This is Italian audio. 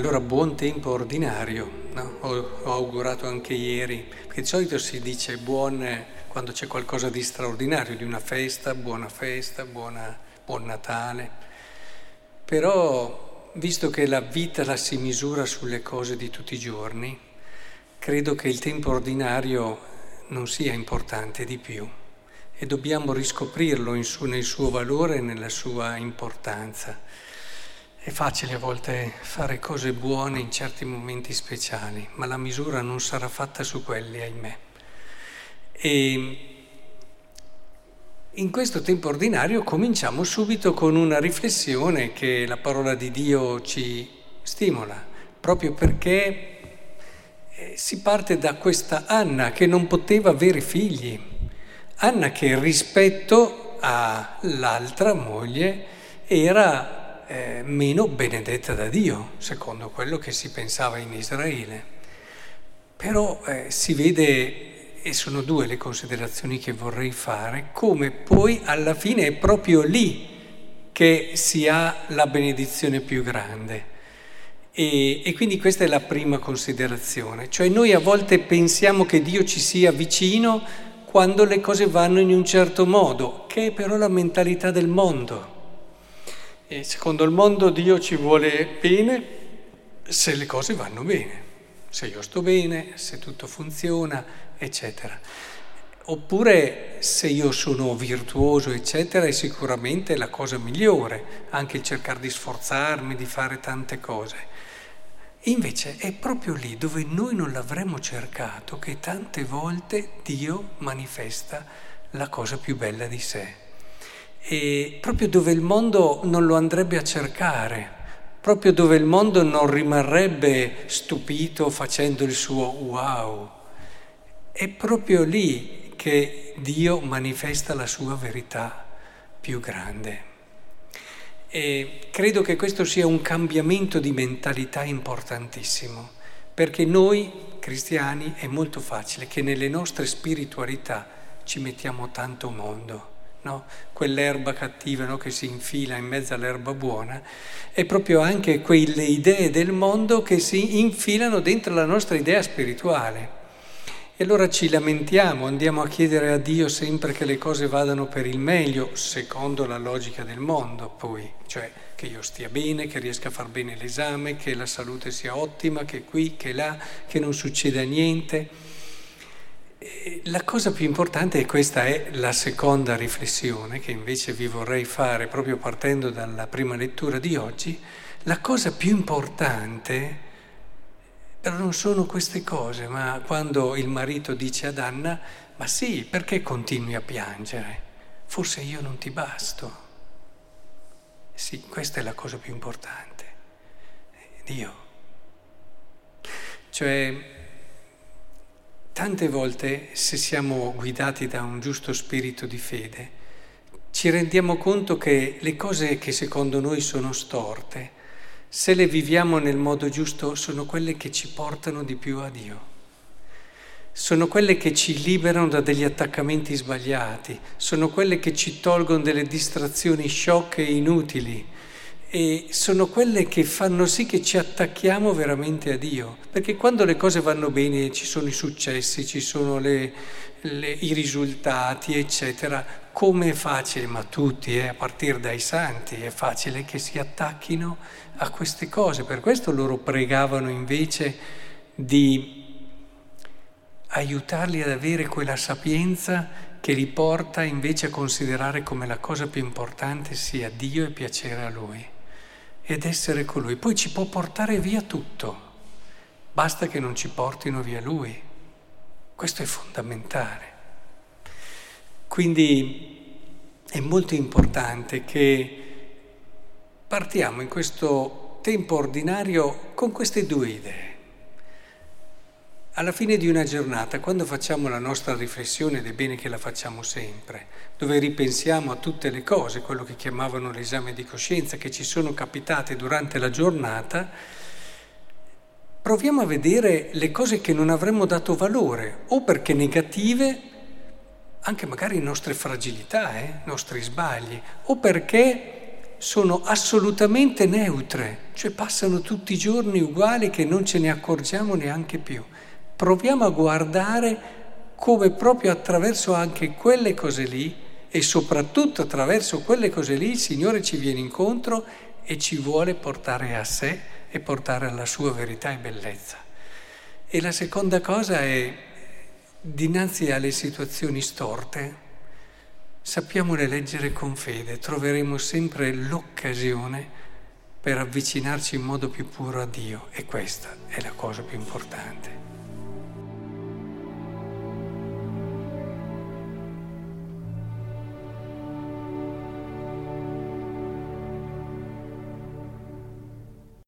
Allora buon tempo ordinario, no? ho, ho, augurato anche ieri, perché di solito si dice buon quando c'è qualcosa di straordinario, di una festa, buona festa, buona, buon Natale. Però, visto che la vita la si misura sulle cose di tutti i giorni, credo che il tempo ordinario non sia importante di più e dobbiamo riscoprirlo su, nel suo valore e nella sua importanza. È facile a volte fare cose buone in certi momenti speciali, ma la misura non sarà fatta su quelli, ahimè. E in questo tempo ordinario cominciamo subito con una riflessione che la parola di Dio ci stimola, proprio perché eh, si parte da questa Anna che non poteva avere figli Anna che rispetto all'altra moglie era eh, meno benedetta da Dio, secondo quello che si pensava in Israele. Però eh, si vede, e sono due le considerazioni che vorrei fare, come poi alla fine è proprio lì che si ha la benedizione più grande. E, e, quindi questa è la prima considerazione, cioè noi a volte pensiamo che Dio ci sia vicino quando le cose vanno in un certo modo, che è però la mentalità del mondo. E secondo il mondo Dio ci vuole bene se le cose vanno bene, se io sto bene, se tutto funziona, eccetera. Oppure se io sono virtuoso, eccetera, è sicuramente la cosa migliore, anche il cercare di sforzarmi, di fare tante cose. Invece è proprio lì dove noi non l'avremmo cercato che tante volte Dio manifesta la cosa più bella di sé. E proprio dove il mondo non lo andrebbe a cercare, proprio dove il mondo non rimarrebbe stupito facendo il suo wow. È proprio lì che Dio manifesta la sua verità più grande. E credo che questo sia un cambiamento di mentalità importantissimo, perché noi cristiani è molto facile che nelle nostre spiritualità ci mettiamo tanto mondo. No? Quell'erba cattiva no? che si infila in mezzo all'erba buona, è proprio anche quelle idee del mondo che si infilano dentro la nostra idea spirituale. E allora ci lamentiamo, andiamo a chiedere a Dio sempre che le cose vadano per il meglio, secondo la logica del mondo poi, cioè che io stia bene, che riesca a far bene l'esame, che la salute sia ottima, che qui, che là, che non succeda niente. La cosa più importante, e questa è la seconda riflessione che invece vi vorrei fare proprio partendo dalla prima lettura di oggi, la cosa più importante però non sono queste cose, ma quando il marito dice ad Anna, ma sì, perché continui a piangere? Forse io non ti basto. Sì, questa è la cosa più importante. Dio. Cioè, tante volte se siamo guidati da un giusto spirito di fede, ci rendiamo conto che le cose che secondo noi sono storte, se le viviamo nel modo giusto, sono quelle che ci portano di più a Dio. Sono quelle che ci liberano da degli attaccamenti sbagliati, sono quelle che ci tolgono delle distrazioni sciocche e inutili e sono quelle che fanno sì che ci attacchiamo veramente a Dio. Perché quando le cose vanno bene, ci sono i successi, ci sono le, le, i risultati, eccetera, come è facile, ma tutti, eh, a partire dai santi, è facile che si attacchino a queste cose. Per questo loro pregavano invece di aiutarli ad avere quella sapienza che li porta invece a considerare come la cosa più importante sia Dio e piacere a Lui ed essere con Lui. Poi ci può portare via tutto, basta che non ci portino via Lui. Questo è fondamentale. Quindi è molto importante che partiamo in questo tempo ordinario con queste due idee. Alla fine di una giornata, quando facciamo la nostra riflessione, ed è bene che la facciamo sempre, dove ripensiamo a tutte le cose, quello che chiamavano l'esame di coscienza, che ci sono capitate durante la giornata, proviamo a vedere le cose che non avremmo dato valore, o perché negative, anche magari nostre fragilità, eh, nostri sbagli, o perché sono assolutamente neutre, cioè passano tutti i giorni uguali che non ce ne accorgiamo neanche più. Proviamo a guardare come proprio attraverso anche quelle cose lì e soprattutto attraverso quelle cose lì il Signore ci viene incontro e ci vuole portare a sé e portare alla sua verità e bellezza. E la seconda cosa è, dinanzi alle situazioni storte, sappiamole leggere con fede, troveremo sempre l'occasione per avvicinarci in modo più puro a Dio e questa è la cosa più importante.